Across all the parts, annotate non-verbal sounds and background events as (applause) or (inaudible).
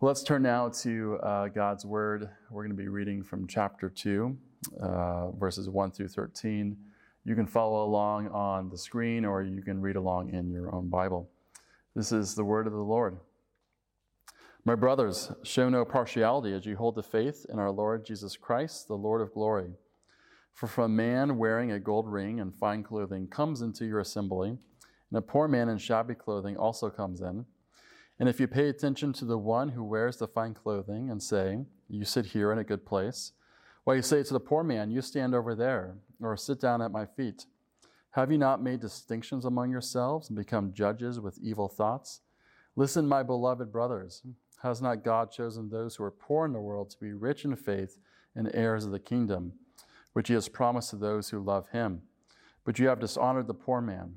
Let's turn now to uh, God's Word. We're going to be reading from chapter 2, uh, verses 1 through 13. You can follow along on the screen or you can read along in your own Bible. This is the Word of the Lord. My brothers, show no partiality as you hold the faith in our Lord Jesus Christ, the Lord of glory. For if a man wearing a gold ring and fine clothing comes into your assembly, and a poor man in shabby clothing also comes in, and if you pay attention to the one who wears the fine clothing and say, You sit here in a good place, while you say to the poor man, You stand over there, or sit down at my feet, have you not made distinctions among yourselves and become judges with evil thoughts? Listen, my beloved brothers. Has not God chosen those who are poor in the world to be rich in faith and heirs of the kingdom, which he has promised to those who love him? But you have dishonored the poor man.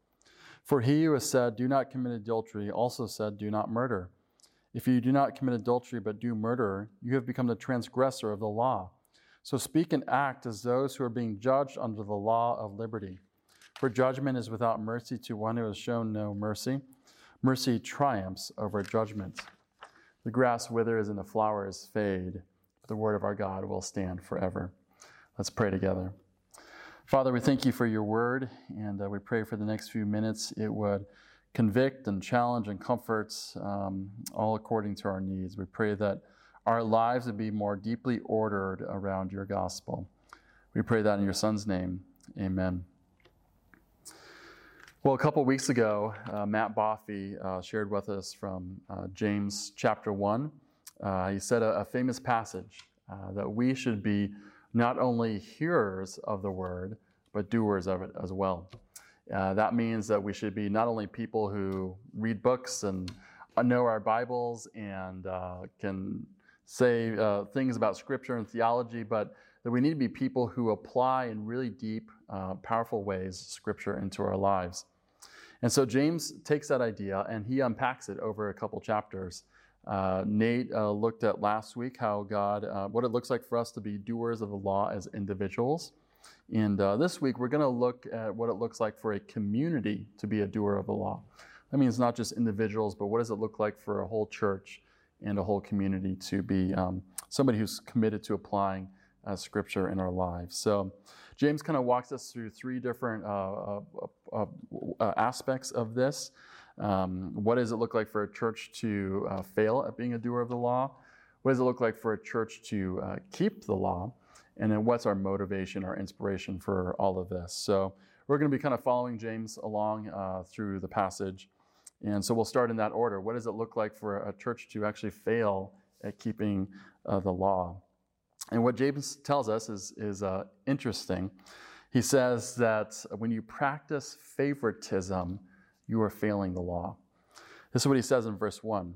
For he who has said, Do not commit adultery, also said, Do not murder. If you do not commit adultery but do murder, you have become the transgressor of the law. So speak and act as those who are being judged under the law of liberty. For judgment is without mercy to one who has shown no mercy. Mercy triumphs over judgment. The grass withers and the flowers fade, but the word of our God will stand forever. Let's pray together. Father, we thank you for your word, and uh, we pray for the next few minutes it would convict and challenge and comfort, um, all according to our needs. We pray that our lives would be more deeply ordered around your gospel. We pray that in your Son's name. Amen. Well, a couple weeks ago, uh, Matt Boffey uh, shared with us from uh, James chapter 1. Uh, he said a, a famous passage uh, that we should be not only hearers of the word, but doers of it as well. Uh, that means that we should be not only people who read books and know our Bibles and can say uh, things about scripture and theology, but that we need to be people who apply in really deep, uh, powerful ways scripture into our lives. And so James takes that idea and he unpacks it over a couple chapters. Uh, Nate uh, looked at last week how God, uh, what it looks like for us to be doers of the law as individuals. And uh, this week we're going to look at what it looks like for a community to be a doer of the law. That means not just individuals, but what does it look like for a whole church and a whole community to be um, somebody who's committed to applying uh, Scripture in our lives. So, James kind of walks us through three different uh, uh, uh, aspects of this. Um, what does it look like for a church to uh, fail at being a doer of the law? What does it look like for a church to uh, keep the law? And then what's our motivation, our inspiration for all of this? So, we're going to be kind of following James along through the passage. And so we'll start in that order. What does it look like for a church to actually fail at keeping uh, the law? And what James tells us is, is uh, interesting. He says that when you practice favoritism, you are failing the law. This is what he says in verse 1.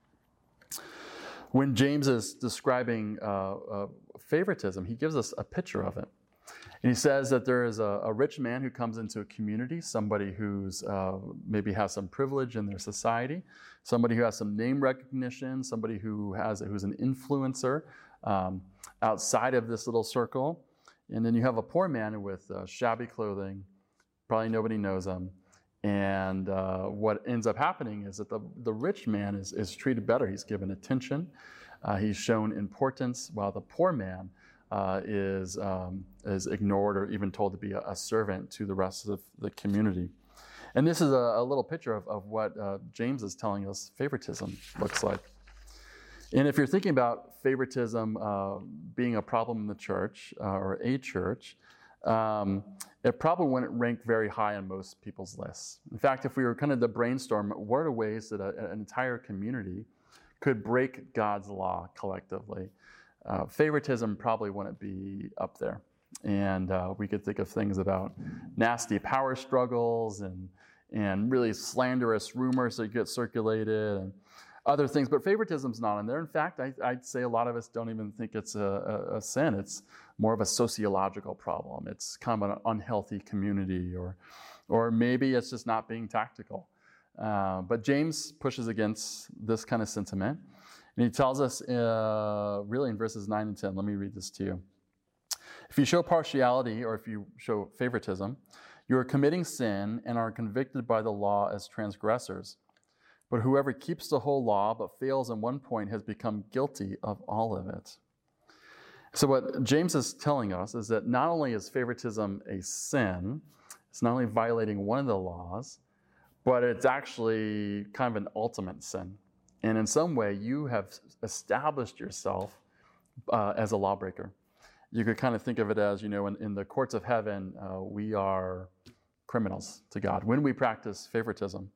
When James is describing uh, uh, favoritism, he gives us a picture of it. And he says that there is a, a, rich man who comes into a community, somebody who's uh, maybe has some privilege in their society, somebody who has some name recognition, somebody who has who's an influencer um, outside of this little circle. And then you have a poor man with uh, shabby clothing, probably nobody knows him. And uh, what ends up happening is that the, the rich man is, is treated better. He's given attention, uh, he's shown importance, while the poor man uh, is, um, is ignored or even told to be a, a, servant to the rest of the community. And this is a, a little picture of, of what uh, James is telling us favoritism looks like. And if you're thinking about favoritism uh, being a problem in the church uh, or a church, um, it probably wouldn't rank very high on most people's lists. In fact, if we were kind of to brainstorm, what are ways that a, an entire community could break God's law collectively? Uh, favoritism probably wouldn't be up there. And uh, we could think of things about nasty power struggles and, and really slanderous rumors that get circulated and other things. But favoritism's not in there. In fact, I, would say a lot of us don't even think it's a, a, a, sin. It's more of a sociological problem. It's kind of an unhealthy community, or, or maybe it's just not being tactical. Uh, but James pushes against this kind of sentiment. And he tells us uh, really in verses 9 and 10. Let me read this to you. If you show partiality or if you show favoritism, you are committing sin and are convicted by the law as transgressors. But whoever keeps the whole law but fails in one point has become guilty of all of it. So, what James is telling us is that not only is favoritism a sin, it's not only violating one of the laws, but it's actually kind of an ultimate sin. And in some way, you have established yourself uh, as a lawbreaker you could kind of think of it as, you know, in, in the courts of heaven, uh, we are criminals to God when we practice favoritism.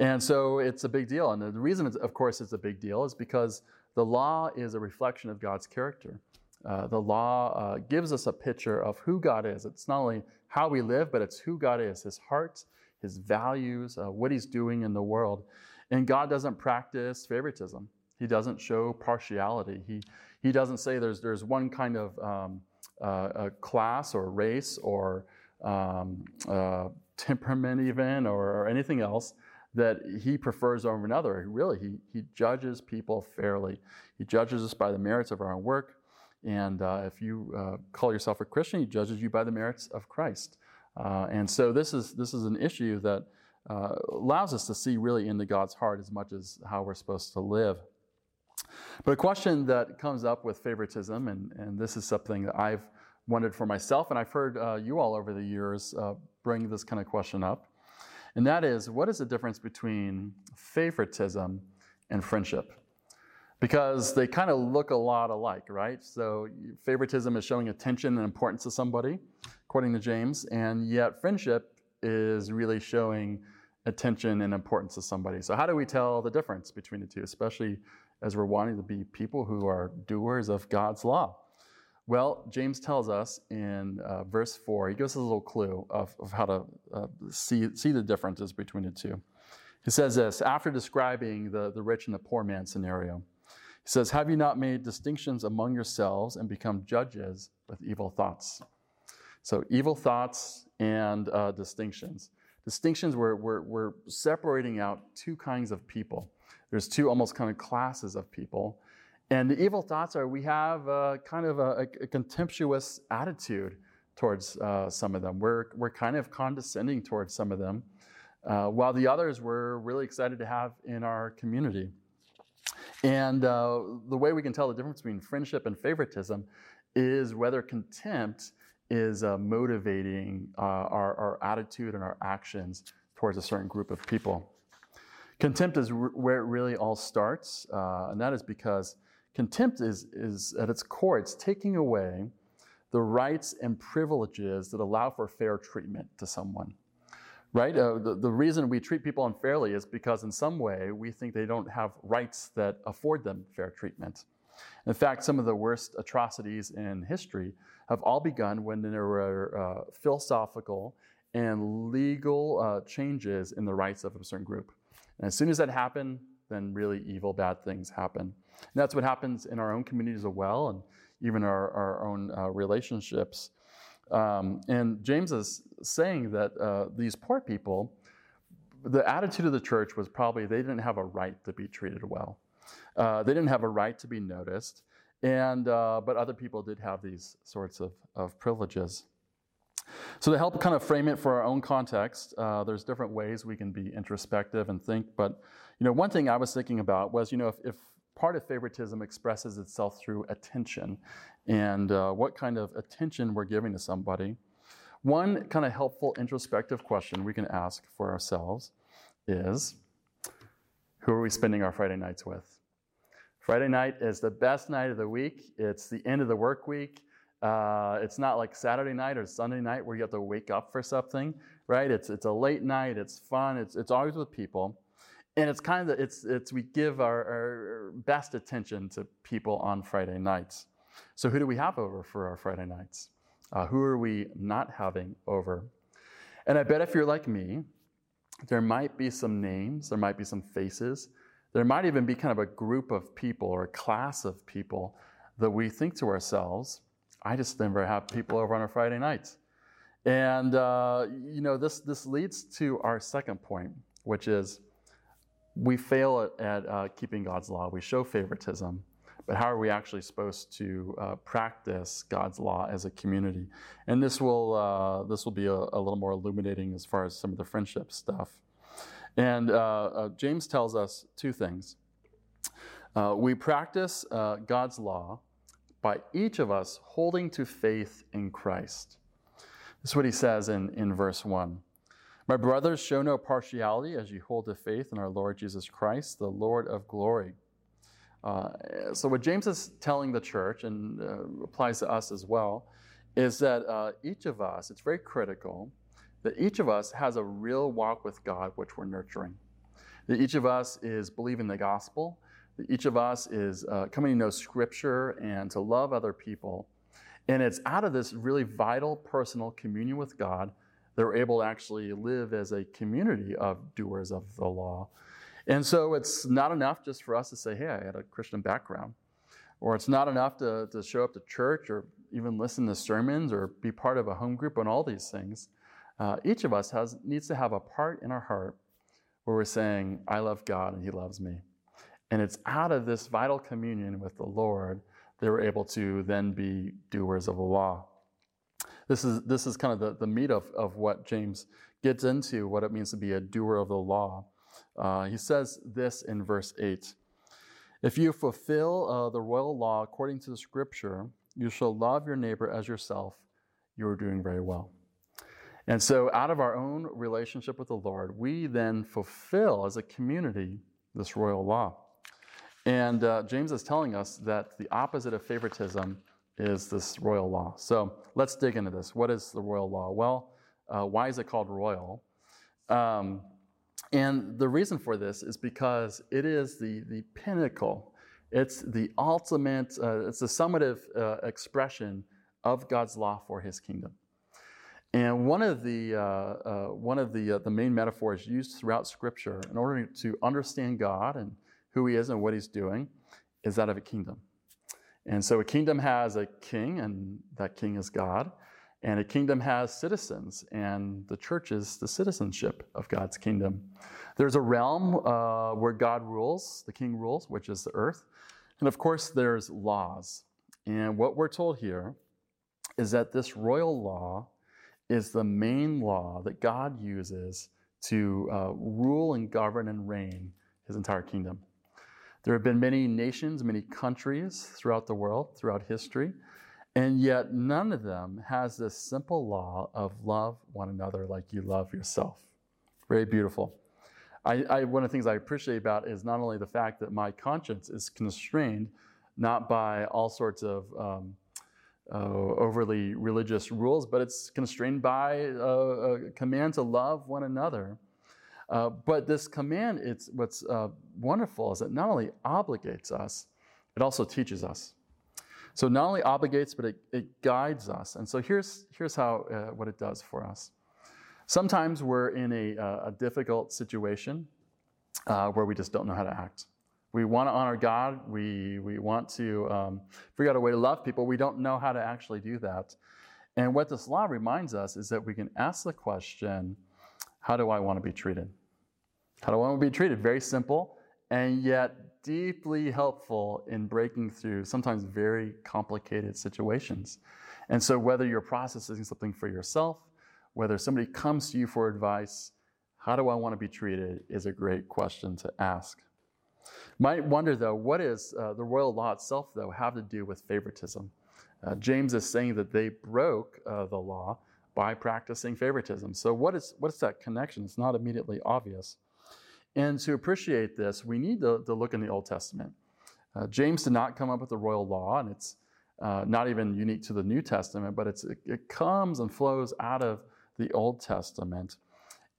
And so it's a big deal. And the reason, of course, it's a big deal is because the law is a reflection of God's character. Uh, the law uh, gives us a picture of who God is. It's not only how we live, but it's who God is, his heart, his values, uh, what he's doing in the world. And God doesn't practice favoritism, he doesn't show partiality. He, he doesn't say there's, there's one kind of um, uh, class or race or um, uh, temperament, even, or, or, anything else that he prefers over another. Really, he, he judges people fairly. He judges us by the merits of our own work. And uh, if you uh, call yourself a Christian, he judges you by the merits of Christ. Uh, and so this is, this is an issue that uh, allows us to see really into God's heart as much as how we're supposed to live. But a question that comes up with favoritism, and, and this is something that I've wondered for myself, and I've heard uh, you all over the years uh, bring this kind of question up, and that is what is the difference between favoritism and friendship? Because they kind of look a lot alike, right? So, favoritism is showing attention and importance to somebody, according to James, and yet friendship is really showing attention and importance to somebody. So, how do we tell the difference between the two, especially as we're wanting to be people who are doers of God's law? Well, James tells us in uh, verse 4, he gives us a little clue of, of how to uh, see, see the differences between the two. He says this after describing the, the rich and the poor man scenario. He says, Have you not made distinctions among yourselves and become judges with evil thoughts? So, evil thoughts and uh, distinctions. Distinctions, we're, we're, we're separating out two kinds of people there's two almost kind of classes of people. And the evil thoughts are we have a, kind of a, a contemptuous attitude towards uh, some of them. We're, we're kind of condescending towards some of them, uh, while the others we're really excited to have in our community. And uh, the way we can tell the difference between friendship and favoritism is whether contempt is uh, motivating uh, our, our attitude and our actions towards a certain group of people. Contempt is where it really all starts, uh, and that is because contempt is, is, at its core, it's taking away the rights and privileges that allow for fair treatment to someone. Right? Uh, the, the reason we treat people unfairly is because, in some way, we think they don't have rights that afford them fair treatment. In fact, some of the worst atrocities in history have all begun when there were uh, philosophical and legal uh, changes in the rights of a certain group. And as soon as that happened, then really evil, bad things happen. And that's what happens in our own communities as well, and even our, our own uh, relationships. Um, and James is saying that uh, these poor people, the attitude of the church was probably they didn't have a right to be treated well. Uh, they didn't have a right to be noticed, and uh, but other people did have these sorts of, of privileges. So to help kind of frame it for our own context, uh, there's different ways we can be introspective and think. But you know, one thing I was thinking about was, you know, if, if part of favoritism expresses itself through attention, and uh, what kind of attention we're giving to somebody, one kind of helpful introspective question we can ask for ourselves is, who are we spending our Friday nights with? Friday night is the best night of the week. It's the end of the work week. Uh, it's not like Saturday night or Sunday night where you have to wake up for something, right? It's, it's a late night. It's fun. It's, it's always with people. And it's kind of, it's, it's we give our, our best attention to people on Friday nights. So who do we have over for our Friday nights? Uh, who are we not having over? And I bet if you're like me, there might be some names, there might be some faces, there might even be kind of a group of people or a class of people that we think to ourselves, I just never have people over on a Friday night. And, uh, you know, this, this leads to our second point, which is we fail at, at uh, keeping God's law. We show favoritism. But how are we actually supposed to uh, practice God's law as a community? And this will, uh, this will be a, a, little more illuminating as far as some of the friendship stuff. And uh, uh, James tells us two things. Uh, we practice God's law by each of us holding to faith in Christ. This is what he says in, in verse 1. My brothers, show no partiality as you hold to faith in our Lord Jesus Christ, the Lord of glory. Uh, so, what James is telling the church, and uh, applies to us as well, is that uh, each of us, it's very critical that each of us has a real walk with God which we're nurturing. That each of us is believing the gospel, that each of us is uh, coming to know Scripture and to love other people. And it's out of this really vital personal communion with God that we're able to actually live as a community of doers of the law. And so it's not enough just for us to say, hey, I had a Christian background. Or it's not enough to, to show up to church or even listen to sermons or be part of a home group and all these things. Uh, each of us has, needs to have a part in our heart where we're saying, I love God and He loves me. And it's out of this vital communion with the Lord that we're able to then be doers of the law. This is, this is kind of the, the meat of, of what James gets into, what it means to be a doer of the law. Uh, he says this in verse 8 If you fulfill uh, the royal law according to the scripture, you shall love your neighbor as yourself, you are doing very well. And so, out of our own relationship with the Lord, we then fulfill as a community this royal law. And uh, James is telling us that the opposite of favoritism is this royal law. So let's dig into this. What is the royal law? Well, uh, why is it called royal? Um, and the reason for this is because it is the, the pinnacle, it's the ultimate, uh, it's the summative uh, expression of God's law for his kingdom. And one of the, uh, uh, one of the, uh, the main metaphors used throughout Scripture in order to understand God and who he is and what he's doing is that of a kingdom. And so a kingdom has a king, and that king is God. And a kingdom has citizens, and the church is the citizenship of God's kingdom. There's a realm uh, where God rules, the king rules, which is the earth. And of course, there's laws. And what we're told here is that this royal law is the main law that God uses to uh, rule and govern and reign his entire kingdom. There have been many nations, many countries throughout the world, throughout history, and yet none of them has this simple law of love one another like you love yourself. Very beautiful. I, I, one of the things I appreciate about is not only the fact that my conscience is constrained not by all sorts of um, uh, overly religious rules, but it's constrained by a, a command to love one another. Uh, but this command, it's what's uh, wonderful is it not only obligates us, it also teaches us. So not only obligates, but it, it guides us. And so here's, here's how uh, what it does for us. Sometimes we're in a, uh, a difficult situation uh, where we just don't know how to act. We want to honor God. We, we want to um, figure out a way to love people. We don't know how to actually do that. And what this law reminds us is that we can ask the question, how do I want to be treated? How do I want to be treated? Very simple, and yet deeply helpful in breaking through sometimes very complicated situations. And so, whether you're processing something for yourself, whether somebody comes to you for advice, how do I want to be treated is a great question to ask. Might wonder though, what is uh, the royal law itself, though, have to do with favoritism? Uh, James is saying that they broke uh, the law by practicing favoritism. So, what is, what is that connection? It's not immediately obvious. And to appreciate this, we need to, to look in the Old Testament. Uh, James did not come up with the royal law, and it's uh, not even unique to the New Testament, but it, it, comes and flows out of the Old Testament.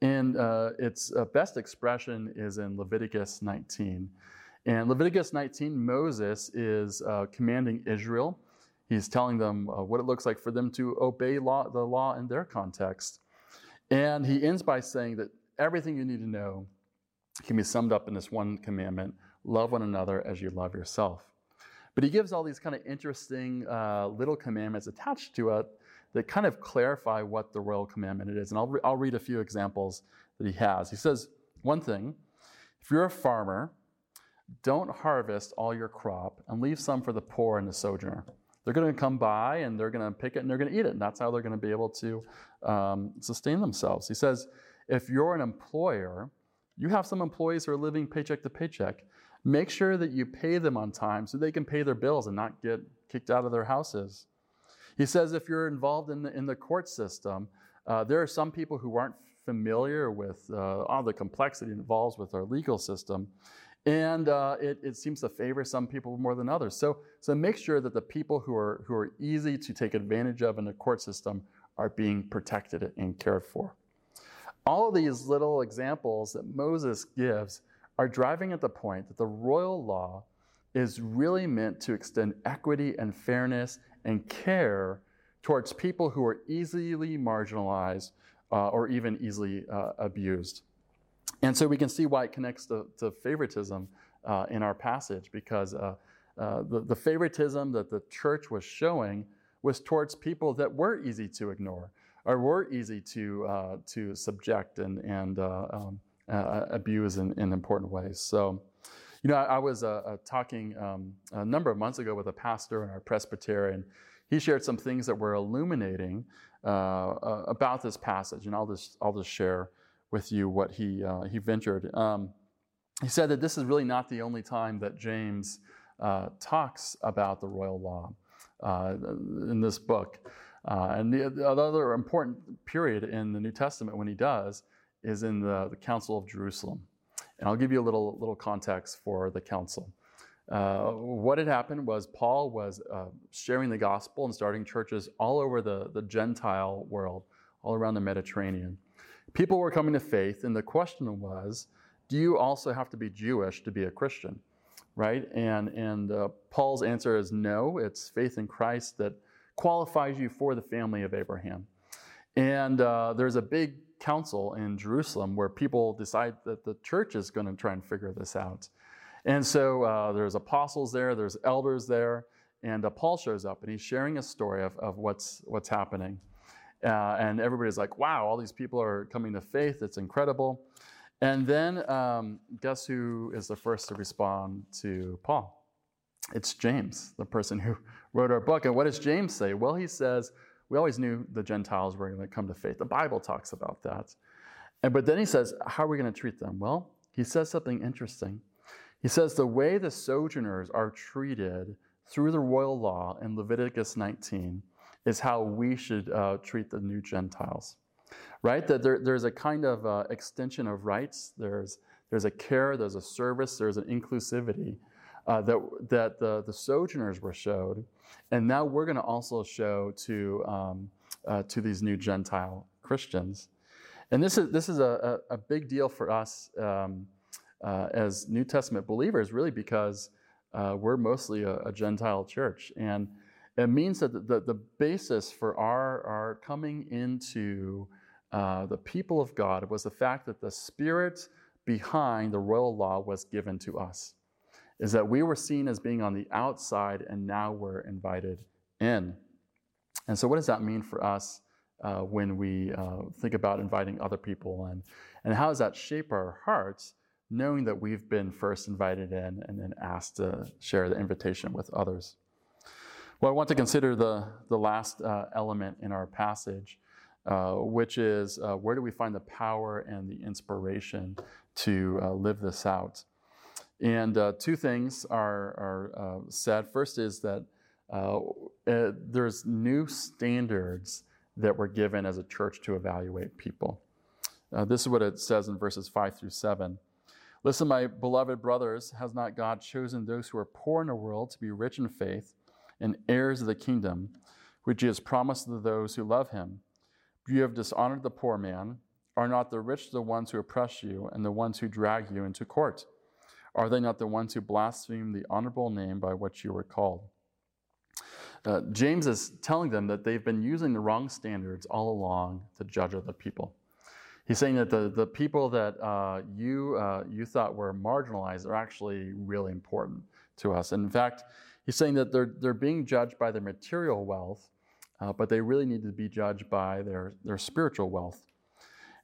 And uh, its uh, best expression is in Leviticus 19. And Leviticus 19, Moses is uh, commanding Israel. He's telling them uh, what it looks like for them to obey law, the law in their context. And he ends by saying that everything you need to know can be summed up in this one commandment love one another as you love yourself. But he gives all these kind of interesting uh, little commandments attached to it that kind of clarify what the royal commandment it is. And I'll, re- I'll read a few examples that he has. He says, one thing, if you're a farmer, don't harvest all your crop and leave some for the poor and the sojourner. They're going to come by and they're going to pick it and they're going to eat it. And that's how they're going to be able to um, sustain themselves. He says, if you're an employer, you have some employees who are living paycheck to paycheck. Make sure that you pay them on time so they can pay their bills and not get kicked out of their houses. He says if you're involved in the, in the court system, uh, there are some people who aren't familiar with uh, all the complexity involved with our legal system. And uh, it, it, seems to favor some people more than others. So, so make sure that the people who are, who are easy to take advantage of in the court system are being protected and cared for. All of these little examples that Moses gives are driving at the point that the royal law is really meant to extend equity and fairness and care towards people who are easily marginalized uh, or even easily uh, abused. And so we can see why it connects to, to favoritism uh, in our passage because uh, uh, the, the favoritism that the church was showing was towards people that were easy to ignore or were easy to, uh, to subject and, and um, abuse in, in important ways. So, you know, I, I was talking um, a number of months ago with a pastor in our presbytery, he shared some things that were illuminating uh, uh, about this passage, and I'll just I'll just share with you what he uh, he ventured. Um, he said that this is really not the only time that James uh, talks about the royal law uh, in this book. Uh, and the, the, other important period in the New Testament when he does is in the, the Council of Jerusalem. And I'll give you a little, little context for the council. Uh, what had happened was Paul was uh, sharing the gospel and starting churches all over the, the Gentile world, all around the Mediterranean. People were coming to faith, and the question was do you also have to be Jewish to be a Christian? Right? And, and uh, Paul's answer is no, it's faith in Christ that qualifies you for the family of Abraham. And uh, there's a big council in Jerusalem where people decide that the church is going to try and figure this out. And so uh, there's apostles there, there's elders there, and uh, Paul shows up and he's sharing a story of, of what's, what's happening. Uh, and everybody's like, wow, all these people are coming to faith. It's incredible. And then um, guess who is the first to respond to Paul? It's James, the person who (laughs) wrote our book. And what does James say? Well, he says, we always knew the Gentiles were going to come to faith. The Bible talks about that. And, but then he says, how are we going to treat them? Well, he says something interesting. He says the way the sojourners are treated through the royal law in Leviticus 19 is how we should uh, treat the new Gentiles, right? That there, there's a kind of uh, extension of rights. There's there's a care, there's a service, there's an inclusivity uh, that that the, the sojourners were showed, and now we're going to also show to um, uh, to these new Gentile Christians, and this is this is a, a, a big deal for us. Um, uh, as New Testament believers, really because uh, we're mostly a, a, Gentile church. And it means that the, the, the basis for our, our coming into uh, the people of God was the fact that the spirit behind the royal law was given to us. Is that we were seen as being on the outside and now we're invited in. And so, what does that mean for us uh, when we uh, think about inviting other people in? And how does that shape our hearts knowing that we've been first invited in and then asked to share the invitation with others. Well, I want to consider the, the last uh, element in our passage, uh, which is uh, where do we find the power and the inspiration to uh, live this out? And uh, two things are, are uh, said. First is that there's new standards that were given as a church to evaluate people. this is what it says in verses 5 through 7. Listen, my beloved brothers, has not God chosen those who are poor in the world to be rich in faith and heirs of the kingdom, which he has promised to those who love him? You have dishonored the poor man. Are not the rich the ones who oppress you and the ones who drag you into court? Are they not the ones who blaspheme the honorable name by which you were called? Uh, James is telling them that they've been using the wrong standards all along to judge other people. He's saying that the, the people that uh, you, uh, you thought were marginalized are actually really important to us. And in fact, he's saying that they're, they're being judged by their material wealth, uh, but they really need to be judged by their, their spiritual wealth.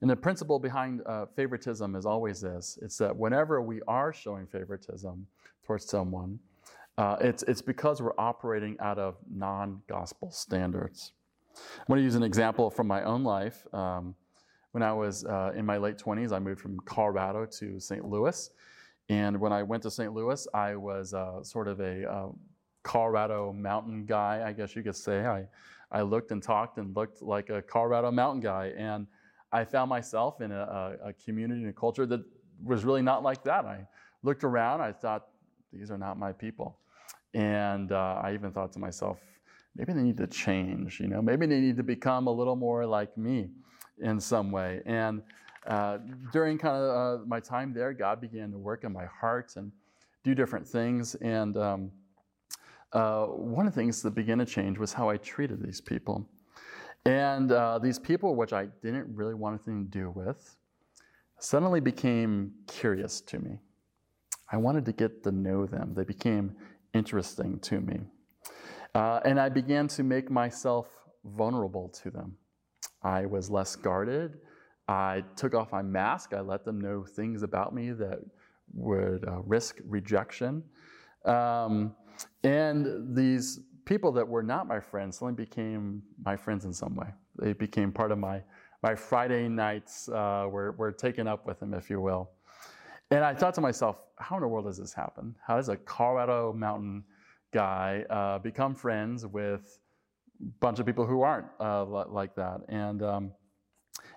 And the principle behind uh, favoritism is always this it's that whenever we are showing favoritism towards someone, uh, it's, it's because we're operating out of non gospel standards. I'm going to use an example from my own life. Um, when I was uh, in my late 20s, I moved from Colorado to St. Louis. And when I went to St. Louis, I was uh, sort of a uh, Colorado mountain guy, I guess you could say. I, I looked and talked and looked like a Colorado mountain guy. And I found myself in a, a, community and a culture that was really not like that. I looked around, I thought, these are not my people. And uh, I even thought to myself, maybe they need to change, you know, maybe they need to become a little more like me in some way. And uh, during kind of uh, my time there, God began to work in my heart and do different things. And um, uh, one of the things that began to change was how I treated these people. And uh, these people, which I didn't really want anything to do with, suddenly became curious to me. I wanted to get to know them. They became interesting to me. Uh, and I began to make myself vulnerable to them. I was less guarded. I took off my mask. I let them know things about me that would uh, risk rejection. Um, and these people that were not my friends suddenly became my friends in some way. They became part of my, my Friday nights, uh, were, were taken up with them, if you will. And I thought to myself, how in the world does this happen? How does a Colorado mountain guy uh, become friends with a bunch of people who aren't uh, like that? And, um,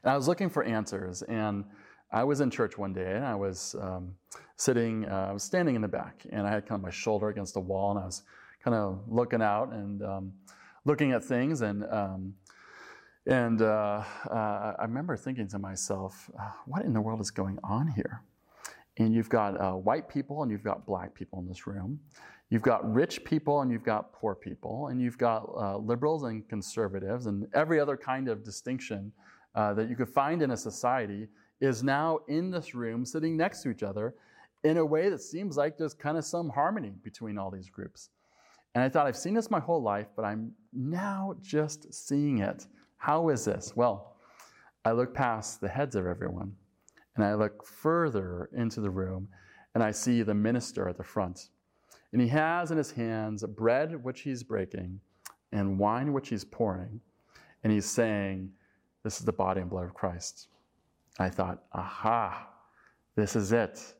and I was looking for answers. And I was in church one day and I was um, sitting, uh, I was standing in the back and I had kind of my shoulder against the wall and I was kind of looking out and um, looking at things. And, um, and uh, uh, I remember thinking to myself, uh, what in the world is going on here? and you've got uh, white people and you've got black people in this room. You've got rich people and you've got poor people, and you've got uh, liberals and conservatives, and every other kind of distinction uh, that you could find in a society is now in this room sitting next to each other in a way that seems like there's kind of some harmony between all these groups. And I thought, I've seen this my whole life, but I'm now just seeing it. How is this? Well, I look past the heads of everyone and I look further into the room and I see the minister at the front. And he has in his hands bread which he's breaking and wine which he's pouring. And he's saying, This is the body and blood of Christ. I thought, aha, this is it.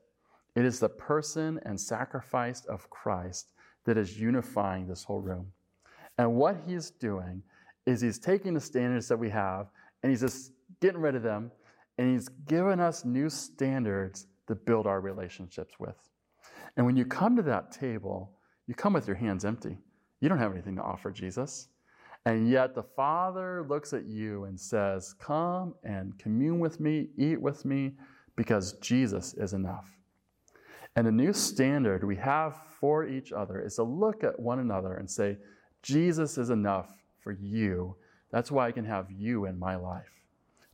It is the person and sacrifice of Christ that is unifying this whole room. And what he's doing is he's taking the standards that we have and he's just getting rid of them and He's given us new standards to build our relationships with. And when you come to that table, you come with your hands empty. You don't have anything to offer Jesus. And yet the Father looks at you and says, Come and commune with me, eat with me, because Jesus is enough. And a new standard we have for each other is to look at one another and say, Jesus is enough for you. That's why I can have you in my life.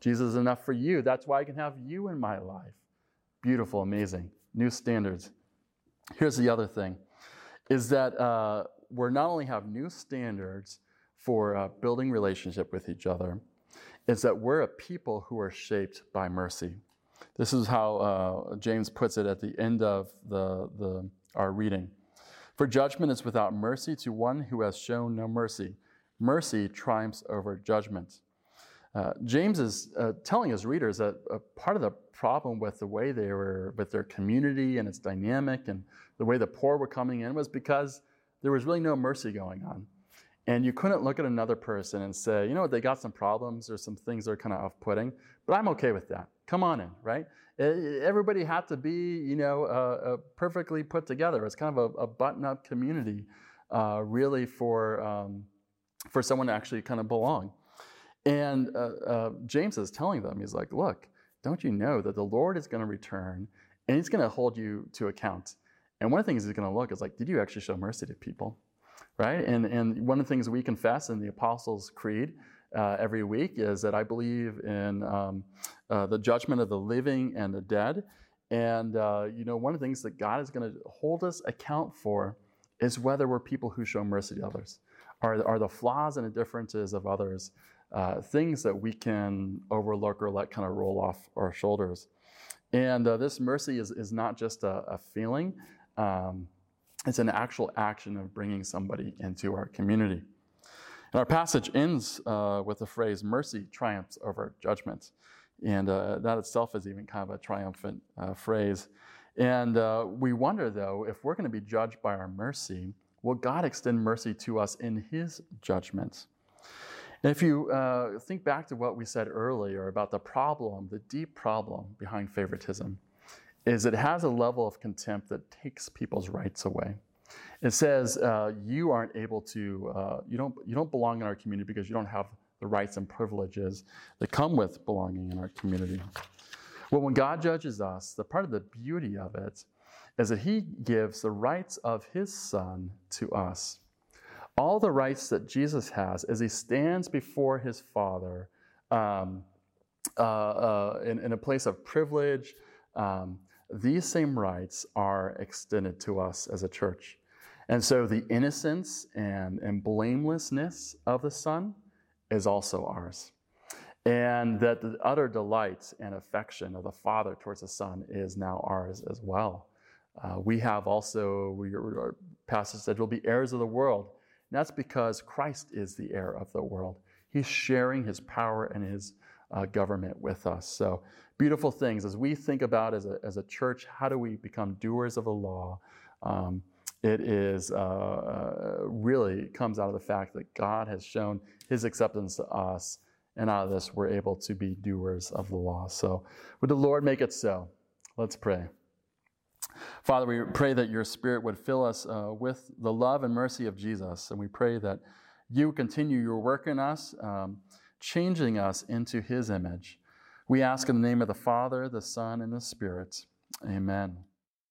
Jesus is enough for you. That's why I can have you in my life. Beautiful, amazing. New standards. Here's the other thing is that uh, we not only have new standards for uh, building relationship with each other, is that we're a people who are shaped by mercy. This is how uh, James puts it at the end of the, the, our reading. For judgment is without mercy to one who has shown no mercy. Mercy triumphs over judgment. Uh, James is uh, telling his readers that a part of the problem with the way they were, with their community and its dynamic and the way the poor were coming in was because there was really no mercy going on. And you couldn't look at another person and say, you know what, they got some problems or some things that are kind of off putting, but I'm okay with that. Come on in, right? Everybody had to be, you know, uh, uh, perfectly put together. It's kind of a, a button-up community, uh, really, for um, for someone to actually kind of belong. And uh, uh, James is telling them, he's like, look, don't you know that the Lord is going to return and he's going to hold you to account? And one of the things he's going to look is like, did you actually show mercy to people? Right? And, and one of the things we confess in the Apostles' Creed uh, every week is that I believe in um, uh, the judgment of the living and the dead. And, uh, you know, one of the things that God is going to hold us account for is whether we're people who show mercy to others. Are, are the flaws and the differences of others uh, things that we can overlook or let kind of roll off our shoulders? And uh, this mercy is, is not just a, a feeling, um, it's an actual action of bringing somebody into our community. And our passage ends uh, with the phrase, mercy triumphs over judgment. And uh, that itself is even kind of a triumphant uh, phrase. And uh, we wonder, though, if we're going to be judged by our mercy, will God extend mercy to us in His judgment? And if you uh, think back to what we said earlier about the problem, the deep problem behind favoritism, is it has a level of contempt that takes people's rights away. It says uh, you aren't able to, uh, you, don't, you don't belong in our community because you don't have the rights and privileges that come with belonging in our community. Well, when God judges us, the part of the beauty of it is that He gives the rights of His Son to us. All the rights that Jesus has as He stands before His Father um, uh, uh, in, in, a place of privilege, um, these same rights are extended to us as a church. And so the innocence and, and blamelessness of the Son is also ours. And that the utter delight and affection of the Father towards the Son is now ours as well. Uh, we have also, we, our passage said, we'll be heirs of the world. And that's because Christ is the heir of the world. He's sharing his power and his uh, government with us. So, beautiful things. As we think about as a, as a church, how do we become doers of the law? Um, it is uh, uh, really comes out of the fact that God has shown his acceptance to us. And out of this, we're able to be doers of the law. So, would the Lord make it so? Let's pray. Father, we pray that your Spirit would fill us uh, with the love and mercy of Jesus. And we pray that you continue your work in us. Um, changing us into his image. We ask in the name of the Father, the Son, and the Spirit. Amen.